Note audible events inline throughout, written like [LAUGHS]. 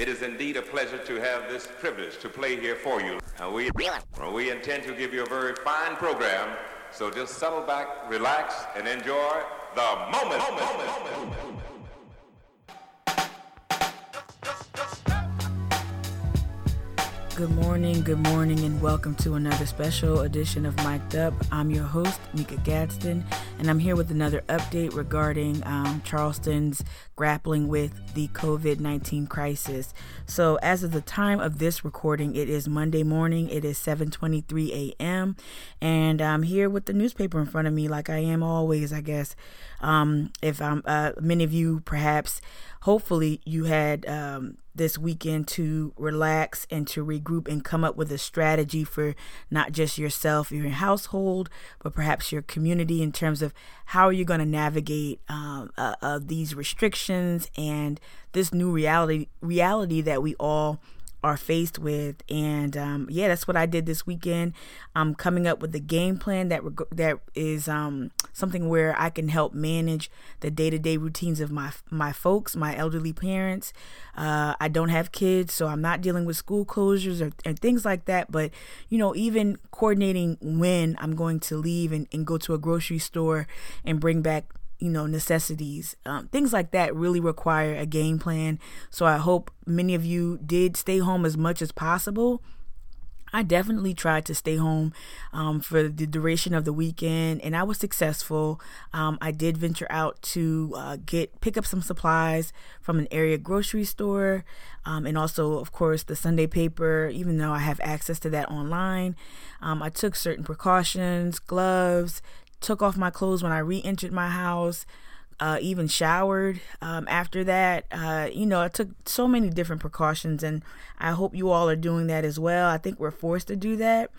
It is indeed a pleasure to have this privilege to play here for you. We, we intend to give you a very fine program, so just settle back, relax, and enjoy the moment. moment, moment, moment. Good morning, good morning, and welcome to another special edition of Mic'd Up. I'm your host, Mika Gadsden, and I'm here with another update regarding um, Charleston's grappling with the COVID 19 crisis. So, as of the time of this recording, it is Monday morning, it is 7:23 a.m., and I'm here with the newspaper in front of me, like I am always, I guess. Um, if I'm, uh, many of you perhaps, hopefully, you had. Um, this weekend to relax and to regroup and come up with a strategy for not just yourself, your household, but perhaps your community in terms of how are you going to navigate um, uh, uh, these restrictions and this new reality reality that we all are faced with. And um, yeah that's what i did this weekend. I'm coming up with a game plan that reg- that is um, something where i can help manage the day-to-day routines of my my folks my elderly parents. Uh, i don't have kids so i'm not dealing with school closures or and things like that. But you know even coordinating when i'm going to leave and, and go to a grocery store and bring back you know necessities um, things like that really require a game plan so i hope many of you did stay home as much as possible I definitely tried to stay home um, for the duration of the weekend, and I was successful. Um, I did venture out to uh, get pick up some supplies from an area grocery store, um, and also, of course, the Sunday paper. Even though I have access to that online, um, I took certain precautions, gloves, took off my clothes when I re entered my house, uh, even showered um, after that. Uh, you know, I took so many different precautions, and I hope you all are doing that as well. I think we're forced to do that.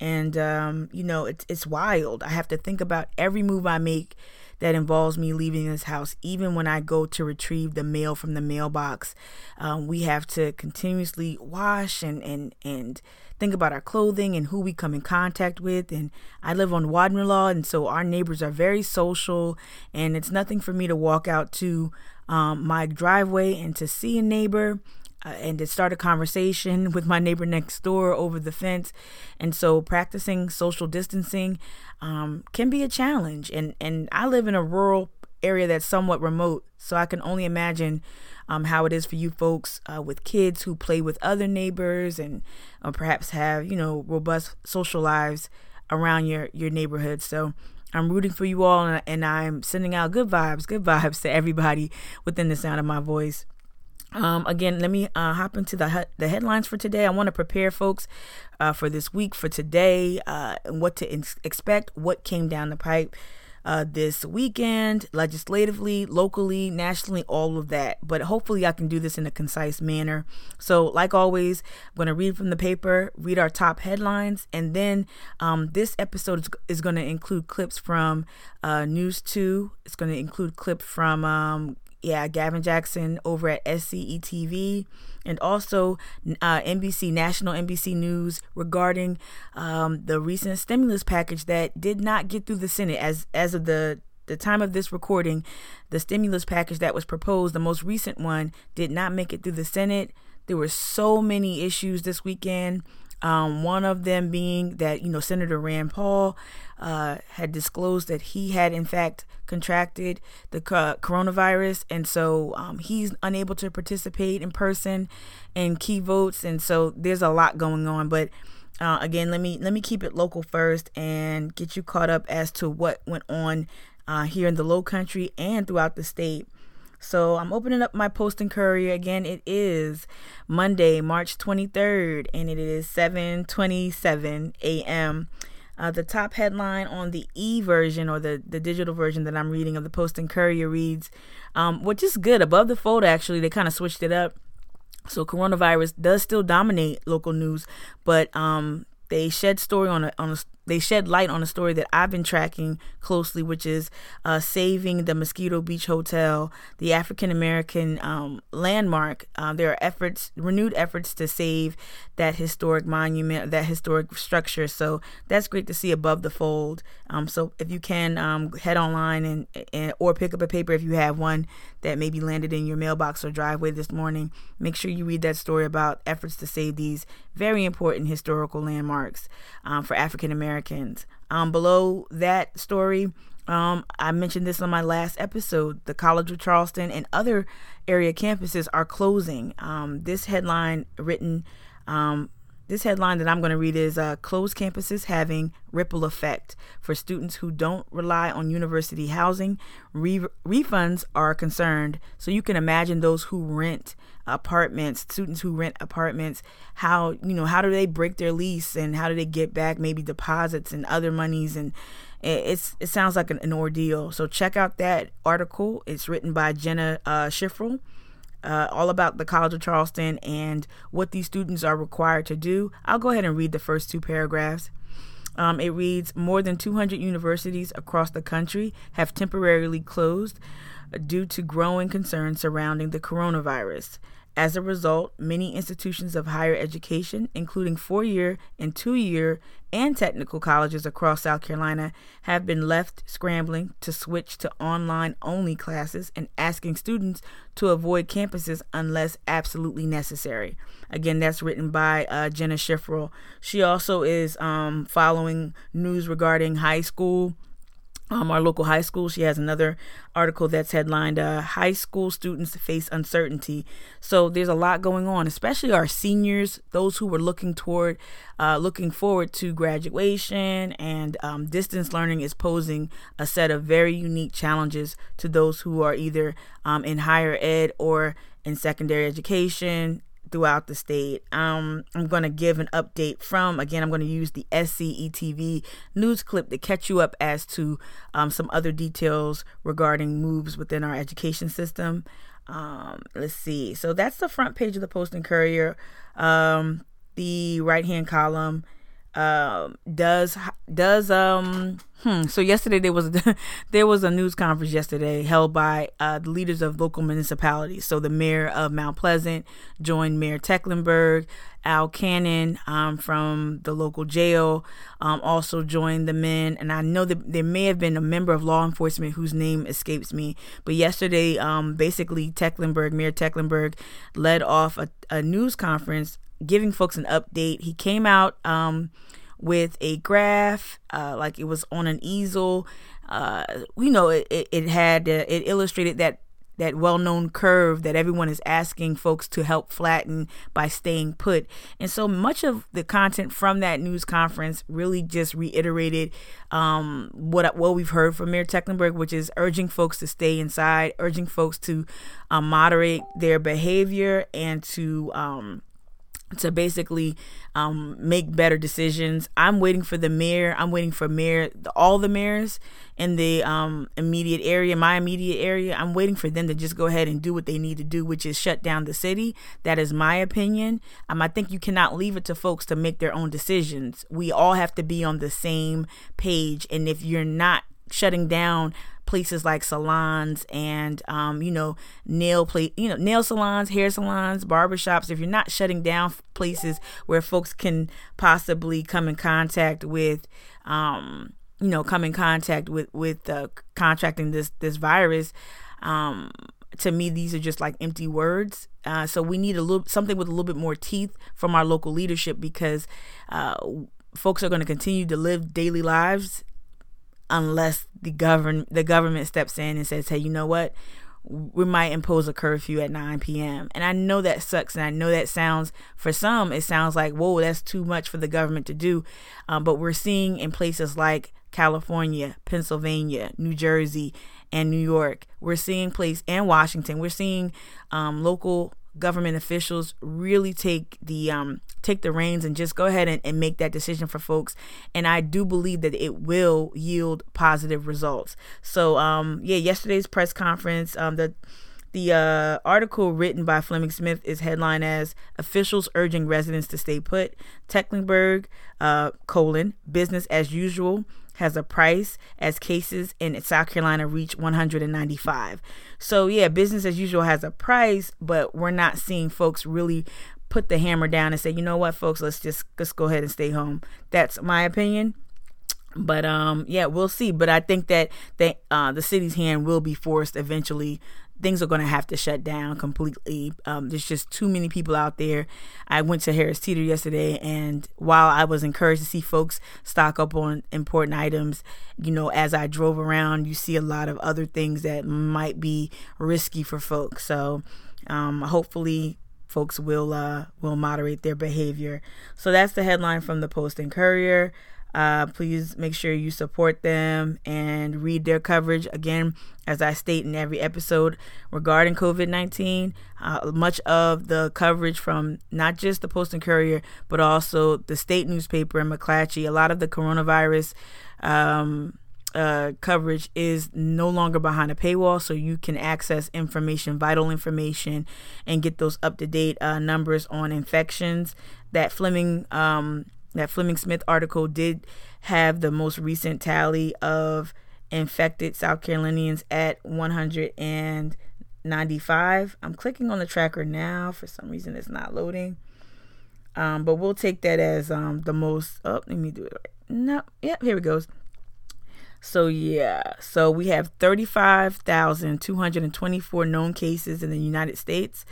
And, um, you know, it's, it's wild. I have to think about every move I make that involves me leaving this house. Even when I go to retrieve the mail from the mailbox, um, we have to continuously wash and and and think about our clothing and who we come in contact with. And I live on Wadmalaw, and so our neighbors are very social. And it's nothing for me to walk out to um, my driveway and to see a neighbor uh, and to start a conversation with my neighbor next door over the fence. And so practicing social distancing um, can be a challenge. And, and I live in a rural area that's somewhat remote, so I can only imagine um, how it is for you folks uh, with kids who play with other neighbors and uh, perhaps have, you know, robust social lives around your, your neighborhood. So I'm rooting for you all and, and I'm sending out good vibes, good [LAUGHS] vibes to everybody within the sound of my voice. Um, again, let me uh, hop into the the headlines for today. I want to prepare folks uh, for this week, for today, uh, and what to in- expect, what came down the pipe uh, this weekend, legislatively, locally, nationally, all of that. But hopefully, I can do this in a concise manner. So, like always, I'm going to read from the paper, read our top headlines, and then um, this episode is, is going to include clips from uh, News 2. It's going to include clips from um, yeah, Gavin Jackson over at SCE TV, and also uh, NBC, National NBC News regarding um, the recent stimulus package that did not get through the Senate. As as of the the time of this recording, the stimulus package that was proposed, the most recent one, did not make it through the Senate. There were so many issues this weekend. Um, one of them being that, you know, Senator Rand Paul uh, had disclosed that he had, in fact, contracted the coronavirus. And so um, he's unable to participate in person in key votes. And so there's a lot going on. But uh, again, let me let me keep it local first and get you caught up as to what went on uh, here in the Low Country and throughout the state. So I'm opening up my Post and Courier again. It is Monday, March 23rd, and it is 7:27 a.m. Uh, the top headline on the e version or the, the digital version that I'm reading of the Post and Courier reads, um, which is good. Above the fold, actually, they kind of switched it up. So coronavirus does still dominate local news, but um, they shed story on a, on a they shed light on a story that I've been tracking closely, which is uh, saving the Mosquito Beach Hotel, the African American um, landmark. Uh, there are efforts, renewed efforts to save that historic monument, that historic structure. So that's great to see above the fold. Um, so if you can um, head online and, and or pick up a paper if you have one that maybe landed in your mailbox or driveway this morning, make sure you read that story about efforts to save these very important historical landmarks um, for African Americans. Um, below that story, um, I mentioned this on my last episode. The College of Charleston and other area campuses are closing. Um, this headline written um, this headline that I'm going to read is uh, Closed Campuses Having Ripple Effect. For students who don't rely on university housing, re- refunds are concerned. So you can imagine those who rent apartments, students who rent apartments, how, you know, how do they break their lease and how do they get back maybe deposits and other monies and it's it sounds like an, an ordeal. So check out that article. It's written by Jenna uh, uh, all about the College of Charleston and what these students are required to do. I'll go ahead and read the first two paragraphs. Um, it reads More than 200 universities across the country have temporarily closed due to growing concerns surrounding the coronavirus. As a result, many institutions of higher education, including four year and two year and technical colleges across South Carolina, have been left scrambling to switch to online only classes and asking students to avoid campuses unless absolutely necessary. Again, that's written by uh, Jenna Schifferl. She also is um, following news regarding high school um, our local high school. She has another article that's headlined uh, High School Students Face Uncertainty. So there's a lot going on, especially our seniors, those who were looking toward, uh, looking forward to graduation and um, distance learning is posing a set of very unique challenges to those who are either um, in higher ed or in secondary education throughout the state. Um, I'm going to give an update from, again, I'm going to use the SCETV news clip to catch you up as to um, some other details regarding moves within our education system. Um, let's see. So that's the front page of the Post and Courier. Um, the right hand column um, does does um hmm. So yesterday there was [LAUGHS] there was a news conference yesterday held by uh, the leaders of local municipalities. So the mayor of Mount Pleasant joined Mayor Tecklenburg. Al Cannon um, from the local jail um, also joined the men, and I know that there may have been a member of law enforcement whose name escapes me. But yesterday, um, basically, Tecklenburg, Mayor Tecklenburg, led off a, a news conference giving folks an update. He came out um, with a graph, uh, like it was on an easel. Uh, you know, it, it, it had, uh, it illustrated that that well-known curve that everyone is asking folks to help flatten by staying put. And so much of the content from that news conference really just reiterated um, what what we've heard from Mayor Tecklenburg, which is urging folks to stay inside, urging folks to um, moderate their behavior and to um, to basically um, make better decisions. I'm waiting for the mayor. I'm waiting for mayor, all the mayors in the um, immediate area, my immediate area. I'm waiting for them to just go ahead and do what they need to do, which is shut down the city. That is my opinion. Um, I think you cannot leave it to folks to make their own decisions. We all have to be on the same page, and if you're not shutting down places like salons and um, you know nail plate you know nail salons hair salons barbershops. If you're not shutting down places where folks can possibly come in contact with um, you know come in contact with with uh, contracting this this virus um, to me these are just like empty words. Uh, so we need a little something with a little bit more teeth from our local leadership because uh, folks are going to continue to live daily lives unless the govern the government steps in and says, "Hey, you know what? We might impose a curfew at 9 p.m." And I know that sucks, and I know that sounds for some it sounds like, "Whoa, that's too much for the government to do." Um, but we're seeing in places like California, Pennsylvania, New Jersey, and New York, we're seeing place and Washington, we're seeing um, local government officials really take the um, take the reins and just go ahead and, and make that decision for folks. And I do believe that it will yield positive results. So um, yeah, yesterday's press conference, um, the The uh, article written by Fleming Smith is headlined as "Officials Urging Residents to Stay Put." Tecklenburg, uh, colon, business as usual has a price as cases in South Carolina reach 195. So yeah, business as usual has a price, but we're not seeing folks really put the hammer down and say, you know what, folks, let's just let's go ahead and stay home. That's my opinion. But um, yeah, we'll see. But I think that that uh, the city's hand will be forced eventually things are going to have to shut down completely. Um, there's just too many people out there. I went to Harris Teeter yesterday, and while I was encouraged to see folks stock up on important items, you know, as I drove around, you see a lot of other things that might be risky for folks. So, um, hopefully, folks will uh, will moderate their behavior. So that's the headline from the Post and Courier. Uh, please make sure you support them and read their coverage. Again, as I state in every episode regarding COVID 19, uh, much of the coverage from not just the Post and Courier, but also the state newspaper in McClatchy, a lot of the coronavirus. Um, uh, coverage is no longer behind a paywall, so you can access information, vital information, and get those up to date uh, numbers on infections. That Fleming um, that Fleming Smith article did have the most recent tally of infected South Carolinians at 195. I'm clicking on the tracker now. For some reason, it's not loading. Um, but we'll take that as um, the most. Oh, let me do it right. No, yep, here it goes. So yeah, so we have 35,224 known cases in the United States.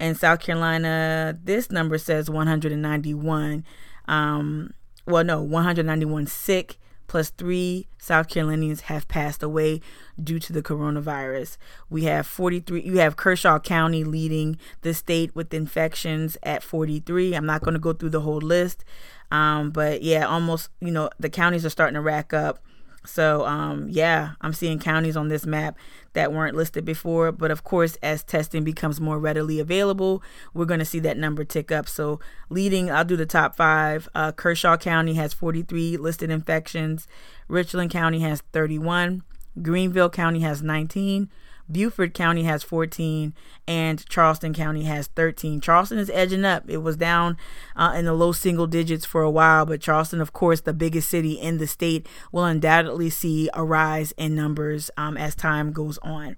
and South Carolina, this number says 191 um, well, no, 191 sick, plus three South Carolinians have passed away due to the coronavirus. We have 43, you have Kershaw County leading the state with infections at 43. I'm not going to go through the whole list, um, but yeah, almost, you know, the counties are starting to rack up. So, um, yeah, I'm seeing counties on this map that weren't listed before. But of course, as testing becomes more readily available, we're going to see that number tick up. So, leading, I'll do the top five. Uh, Kershaw County has 43 listed infections, Richland County has 31, Greenville County has 19. Beaufort County has 14 and Charleston County has 13. Charleston is edging up. It was down uh, in the low single digits for a while, but Charleston, of course, the biggest city in the state, will undoubtedly see a rise in numbers um, as time goes on.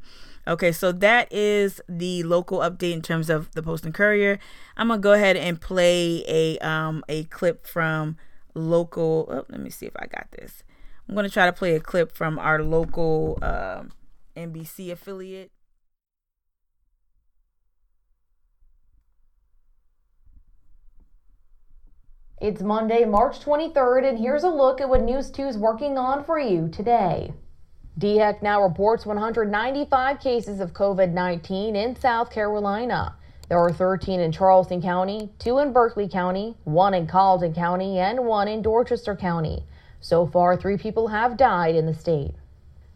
Okay, so that is the local update in terms of the Post and Courier. I'm gonna go ahead and play a um a clip from local. Oh, let me see if I got this. I'm gonna try to play a clip from our local. Uh, NBC affiliate. It's Monday, March 23rd, and here's a look at what News 2 is working on for you today. DHEC now reports 195 cases of COVID 19 in South Carolina. There are 13 in Charleston County, 2 in Berkeley County, 1 in Colleton County, and 1 in Dorchester County. So far, 3 people have died in the state.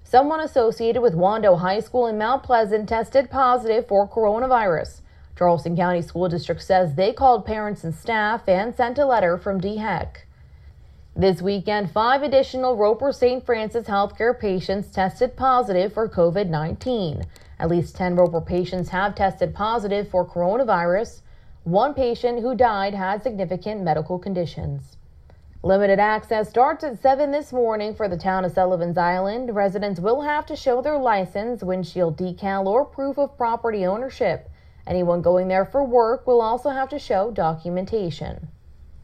Someone associated with Wando High School in Mount Pleasant tested positive for coronavirus. Charleston County School District says they called parents and staff and sent a letter from DHEC. This weekend, five additional Roper St. Francis healthcare patients tested positive for COVID 19. At least 10 Roper patients have tested positive for coronavirus. One patient who died had significant medical conditions. Limited access starts at 7 this morning for the town of Sullivan's Island. Residents will have to show their license, windshield decal, or proof of property ownership. Anyone going there for work will also have to show documentation.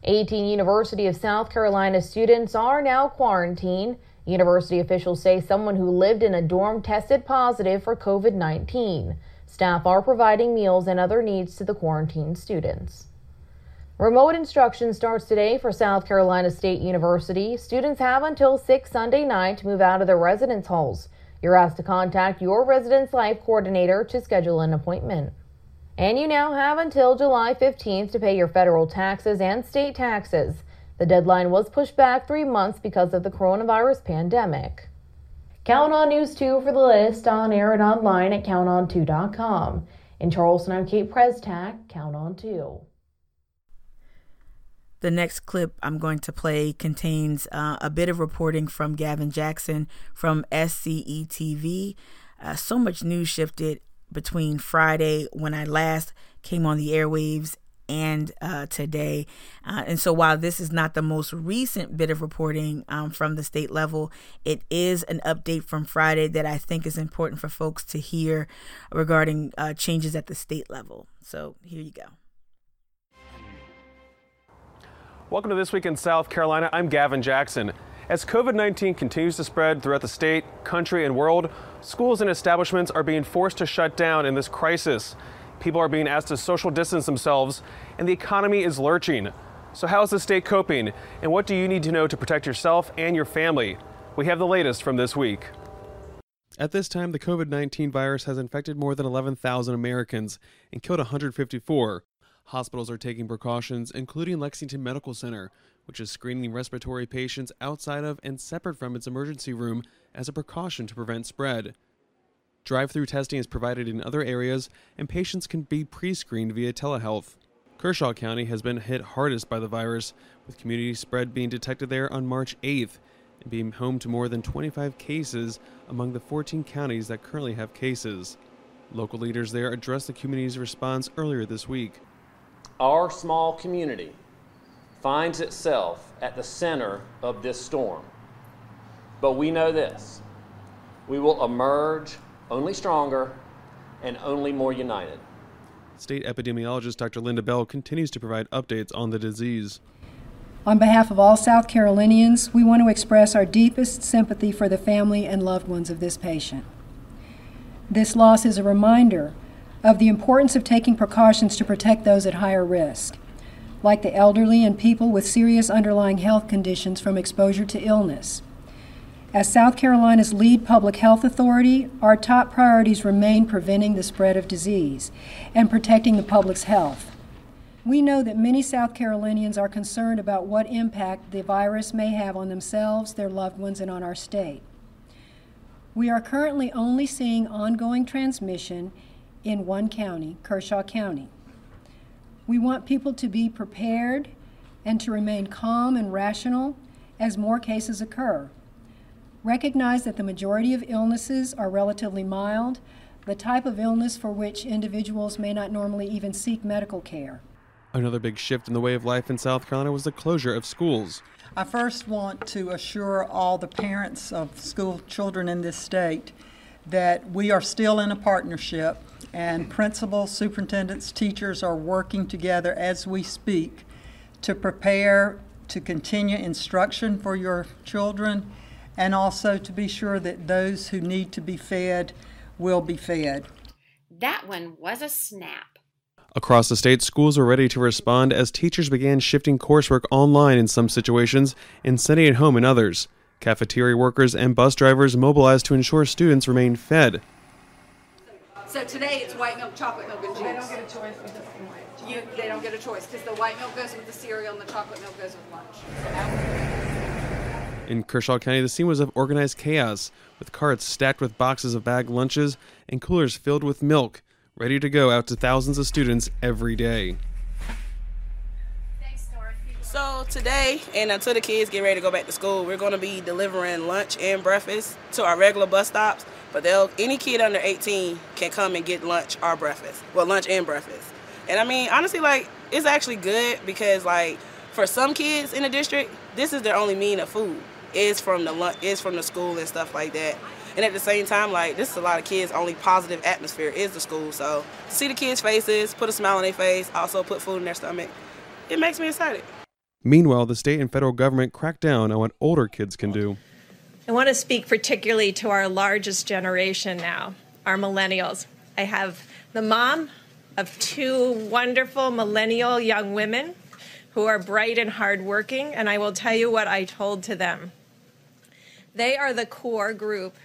18 University of South Carolina students are now quarantined. University officials say someone who lived in a dorm tested positive for COVID 19. Staff are providing meals and other needs to the quarantined students. Remote instruction starts today for South Carolina State University. Students have until 6 Sunday night to move out of their residence halls. You're asked to contact your residence life coordinator to schedule an appointment. And you now have until July 15th to pay your federal taxes and state taxes. The deadline was pushed back three months because of the coronavirus pandemic. Count on News 2 for the list on air and online at counton2.com. In Charleston, I'm Kate Prestak. Count on 2. The next clip I'm going to play contains uh, a bit of reporting from Gavin Jackson from SCE TV. Uh, so much news shifted between Friday when I last came on the airwaves and uh, today. Uh, and so, while this is not the most recent bit of reporting um, from the state level, it is an update from Friday that I think is important for folks to hear regarding uh, changes at the state level. So, here you go. Welcome to This Week in South Carolina. I'm Gavin Jackson. As COVID 19 continues to spread throughout the state, country, and world, schools and establishments are being forced to shut down in this crisis. People are being asked to social distance themselves, and the economy is lurching. So, how is the state coping, and what do you need to know to protect yourself and your family? We have the latest from this week. At this time, the COVID 19 virus has infected more than 11,000 Americans and killed 154. Hospitals are taking precautions, including Lexington Medical Center, which is screening respiratory patients outside of and separate from its emergency room as a precaution to prevent spread. Drive through testing is provided in other areas, and patients can be pre screened via telehealth. Kershaw County has been hit hardest by the virus, with community spread being detected there on March 8th and being home to more than 25 cases among the 14 counties that currently have cases. Local leaders there addressed the community's response earlier this week. Our small community finds itself at the center of this storm. But we know this we will emerge only stronger and only more united. State epidemiologist Dr. Linda Bell continues to provide updates on the disease. On behalf of all South Carolinians, we want to express our deepest sympathy for the family and loved ones of this patient. This loss is a reminder of the importance of taking precautions to protect those at higher risk, like the elderly and people with serious underlying health conditions from exposure to illness. As South Carolina's lead public health authority, our top priorities remain preventing the spread of disease and protecting the public's health. We know that many South Carolinians are concerned about what impact the virus may have on themselves, their loved ones, and on our state. We are currently only seeing ongoing transmission in one county, Kershaw County. We want people to be prepared and to remain calm and rational as more cases occur. Recognize that the majority of illnesses are relatively mild, the type of illness for which individuals may not normally even seek medical care. Another big shift in the way of life in South Carolina was the closure of schools. I first want to assure all the parents of school children in this state that we are still in a partnership and principals, superintendents, teachers are working together as we speak to prepare to continue instruction for your children and also to be sure that those who need to be fed will be fed. That one was a snap. Across the state, schools were ready to respond as teachers began shifting coursework online in some situations and sending it home in others. Cafeteria workers and bus drivers mobilized to ensure students remain fed. So today it's white milk, chocolate milk, and juice. They don't get a choice with the You, they don't get a choice because the white milk goes with the cereal and the chocolate milk goes with lunch. In Kershaw County, the scene was of organized chaos, with carts stacked with boxes of bag lunches and coolers filled with milk, ready to go out to thousands of students every day. So today, and until the kids get ready to go back to school, we're going to be delivering lunch and breakfast to our regular bus stops. But they'll any kid under 18 can come and get lunch or breakfast. Well, lunch and breakfast. And I mean, honestly, like it's actually good because like for some kids in the district, this is their only mean of food is from the lunch, is from the school and stuff like that. And at the same time, like this is a lot of kids' only positive atmosphere is the school. So see the kids' faces, put a smile on their face, also put food in their stomach, it makes me excited. Meanwhile, the state and federal government crack down on what older kids can do. I want to speak particularly to our largest generation now, our millennials. I have the mom of two wonderful millennial young women who are bright and hardworking, and I will tell you what I told to them. They are the core group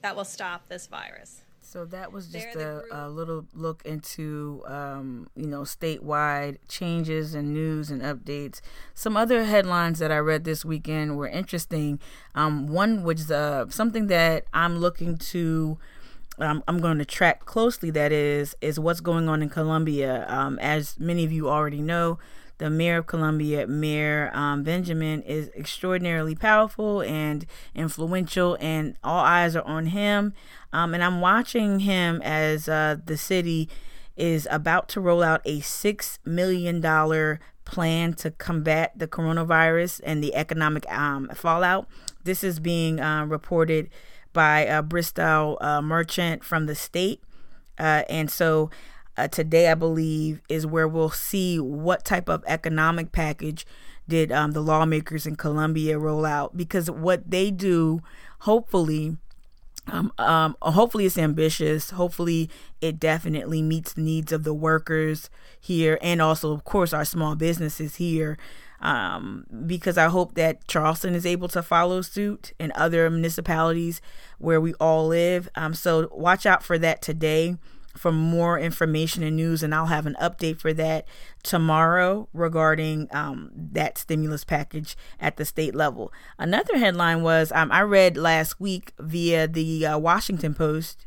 that will stop this virus. So that was just a, a, little look into, um, you know, statewide changes and news and updates. Some other headlines that I read this weekend were interesting. Um, one was uh, something that I'm looking to um, I'm going to track closely. That is is what's going on in Columbia. Um, as many of you already know, the mayor of Columbia, Mayor um, Benjamin, is extraordinarily powerful and influential, and all eyes are on him. Um, and I'm watching him as uh, the city is about to roll out a six million dollar plan to combat the coronavirus and the economic um, fallout. This is being uh, reported by a Bristow uh, Marchant from the state. Uh, and so uh, today, I believe, is where we'll see what type of economic package did um, the lawmakers in Columbia roll out. Because what they do, hopefully, um, um, hopefully it's ambitious. Hopefully it definitely meets the needs of the workers here and also, of course, our small businesses here. Um, because I hope that Charleston is able to follow suit and other municipalities where we all live. Um, so watch out for that today for more information and news, and I'll have an update for that tomorrow regarding um, that stimulus package at the state level. Another headline was um, I read last week via the uh, Washington Post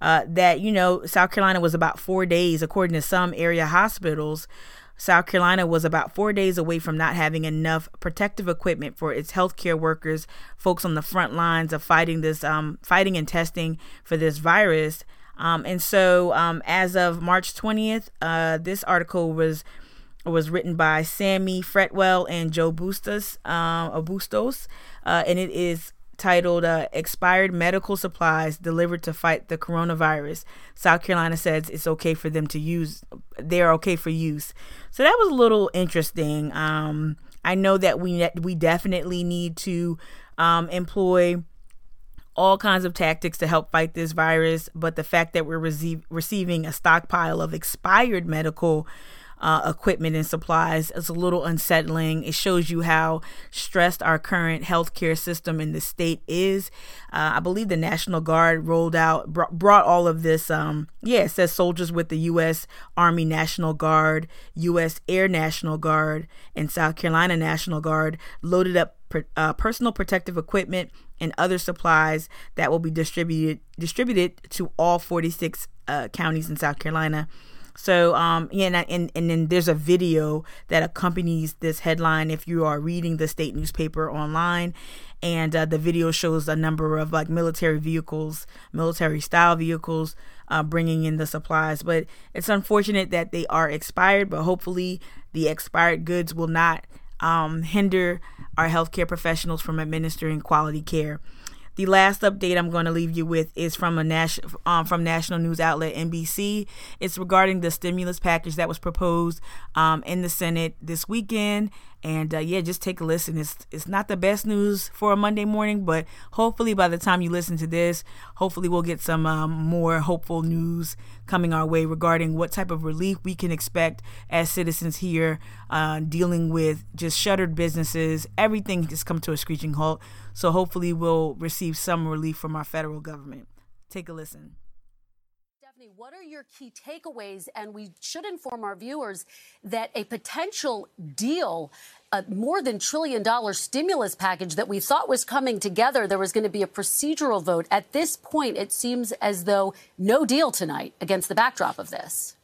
uh, that, you know, South Carolina was about four days, according to some area hospitals. South Carolina was about four days away from not having enough protective equipment for its healthcare workers, folks on the front lines of fighting this, um, fighting and testing for this virus. Um, and so, um, as of March 20th, uh, this article was was written by Sammy Fretwell and Joe Bustos, uh, Bustos, uh, and it is titled uh, "Expired Medical Supplies Delivered to Fight the Coronavirus." South Carolina says it's okay for them to use; they're okay for use. So that was a little interesting. Um, I know that we we definitely need to um, employ all kinds of tactics to help fight this virus, but the fact that we're receive, receiving a stockpile of expired medical uh, equipment and supplies is a little unsettling. It shows you how stressed our current healthcare system in the state is. Uh, I believe the National Guard rolled out, brought, brought all of this. Um, yeah, it says soldiers with the U.S. Army National Guard, U.S. Air National Guard, and South Carolina National Guard loaded up uh, personal protective equipment and other supplies that will be distributed distributed to all 46 uh, counties in South Carolina. So, um, yeah, and, and, and then there's a video that accompanies this headline if you are reading the state newspaper online. And uh, the video shows a number of like military vehicles, military style vehicles, uh, bringing in the supplies. But it's unfortunate that they are expired, but hopefully the expired goods will not um, hinder our healthcare professionals from administering quality care. The last update I'm going to leave you with is from a national um, from national news outlet NBC. It's regarding the stimulus package that was proposed um, in the Senate this weekend. And uh, yeah, just take a listen. It's it's not the best news for a Monday morning, but hopefully by the time you listen to this, hopefully we'll get some um, more hopeful news coming our way regarding what type of relief we can expect as citizens here uh, dealing with just shuttered businesses. Everything has come to a screeching halt. So hopefully we'll receive some relief from our federal government. Take a listen. Stephanie, what are your key takeaways? And we should inform our viewers that a potential deal, a more than trillion dollar stimulus package that we thought was coming together, there was going to be a procedural vote. At this point, it seems as though no deal tonight against the backdrop of this.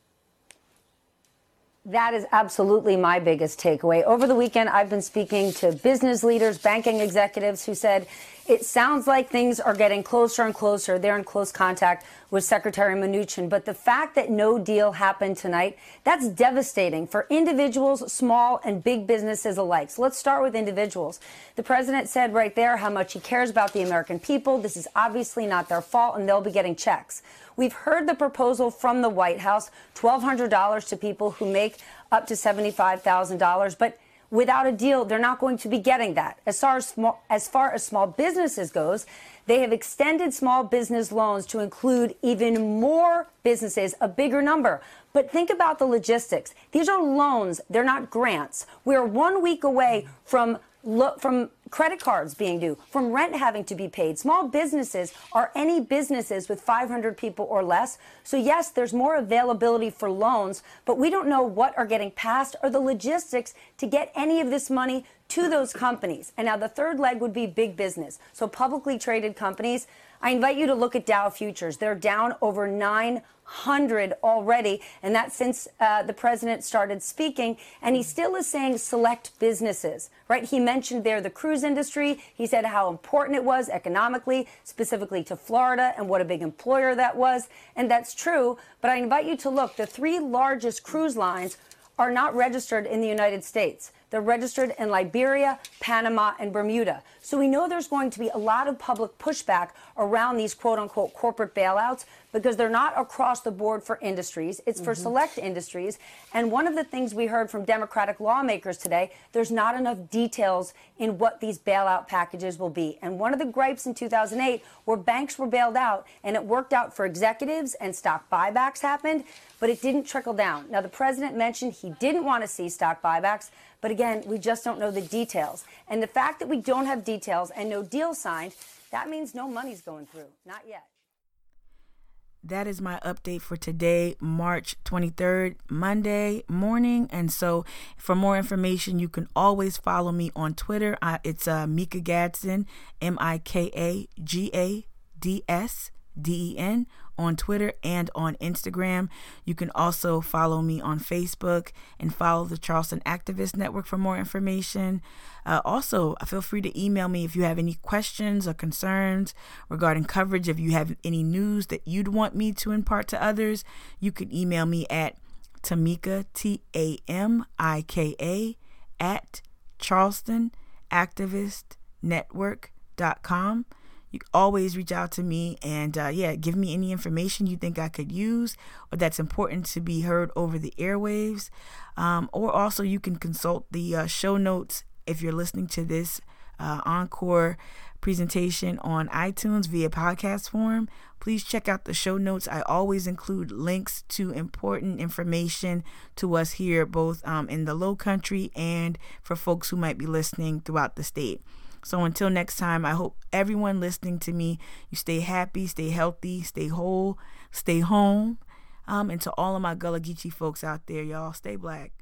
That is absolutely my biggest takeaway. Over the weekend, I've been speaking to business leaders, banking executives who said it sounds like things are getting closer and closer. They're in close contact with Secretary Mnuchin. But the fact that no deal happened tonight, that's devastating for individuals, small and big businesses alike. So let's start with individuals. The president said right there how much he cares about the American people. This is obviously not their fault, and they'll be getting checks. We've heard the proposal from the White House $1,200 to people who make up to $75,000. But without a deal, they're not going to be getting that. As far as small, as far as small businesses goes, they have extended small business loans to include even more businesses, a bigger number. But think about the logistics. These are loans, they're not grants. We're one week away from from credit cards being due, from rent having to be paid. Small businesses are any businesses with 500 people or less. So, yes, there's more availability for loans, but we don't know what are getting passed or the logistics to get any of this money to those companies. And now the third leg would be big business. So, publicly traded companies. I invite you to look at Dow futures. They're down over 900 already, and that's since uh, the president started speaking. And he still is saying select businesses, right? He mentioned there the cruise industry. He said how important it was economically, specifically to Florida, and what a big employer that was. And that's true. But I invite you to look. The three largest cruise lines are not registered in the United States. They're registered in Liberia, Panama, and Bermuda. So we know there's going to be a lot of public pushback around these quote unquote corporate bailouts because they're not across the board for industries. It's for Mhm. select industries. And one of the things we heard from Democratic lawmakers today, there's not enough details in what these bailout packages will be. And one of the gripes in 2008 were banks were bailed out and it worked out for executives and stock buybacks happened, but it didn't trickle down. Now, the president mentioned he didn't want to see stock buybacks, but again, we just don't know the details. And the fact that we don't have details and no deal signed, that means no money's going through. Not yet. that is my update for today, March 23rd, Monday morning. And so, for more information, you can always follow me on Twitter. It's uh, Mika Gadsden, M I K A G A D S D E N, on Twitter and on Instagram. You can also follow me on Facebook and follow the Charleston Activist Network for more information. Uh, also, feel free to email me if you have any questions or concerns regarding coverage. If you have any news that you'd want me to impart to others, you can email me at Tamika, T A M I K A, at Charleston Activist Network.com. You always reach out to me and, uh, yeah, give me any information you think I could use or that's important to be heard over the airwaves. Um, or also, you can consult the uh, show notes if you're listening to this uh, encore presentation on iTunes via podcast form. Please check out the show notes. I always include links to important information to us here, both um, in the low country and for folks who might be listening throughout the state. So until next time, I hope everyone listening to me, you stay happy, stay healthy, stay whole, stay home. Um, and to all of my Gullah Geechee folks out there, y'all, stay black.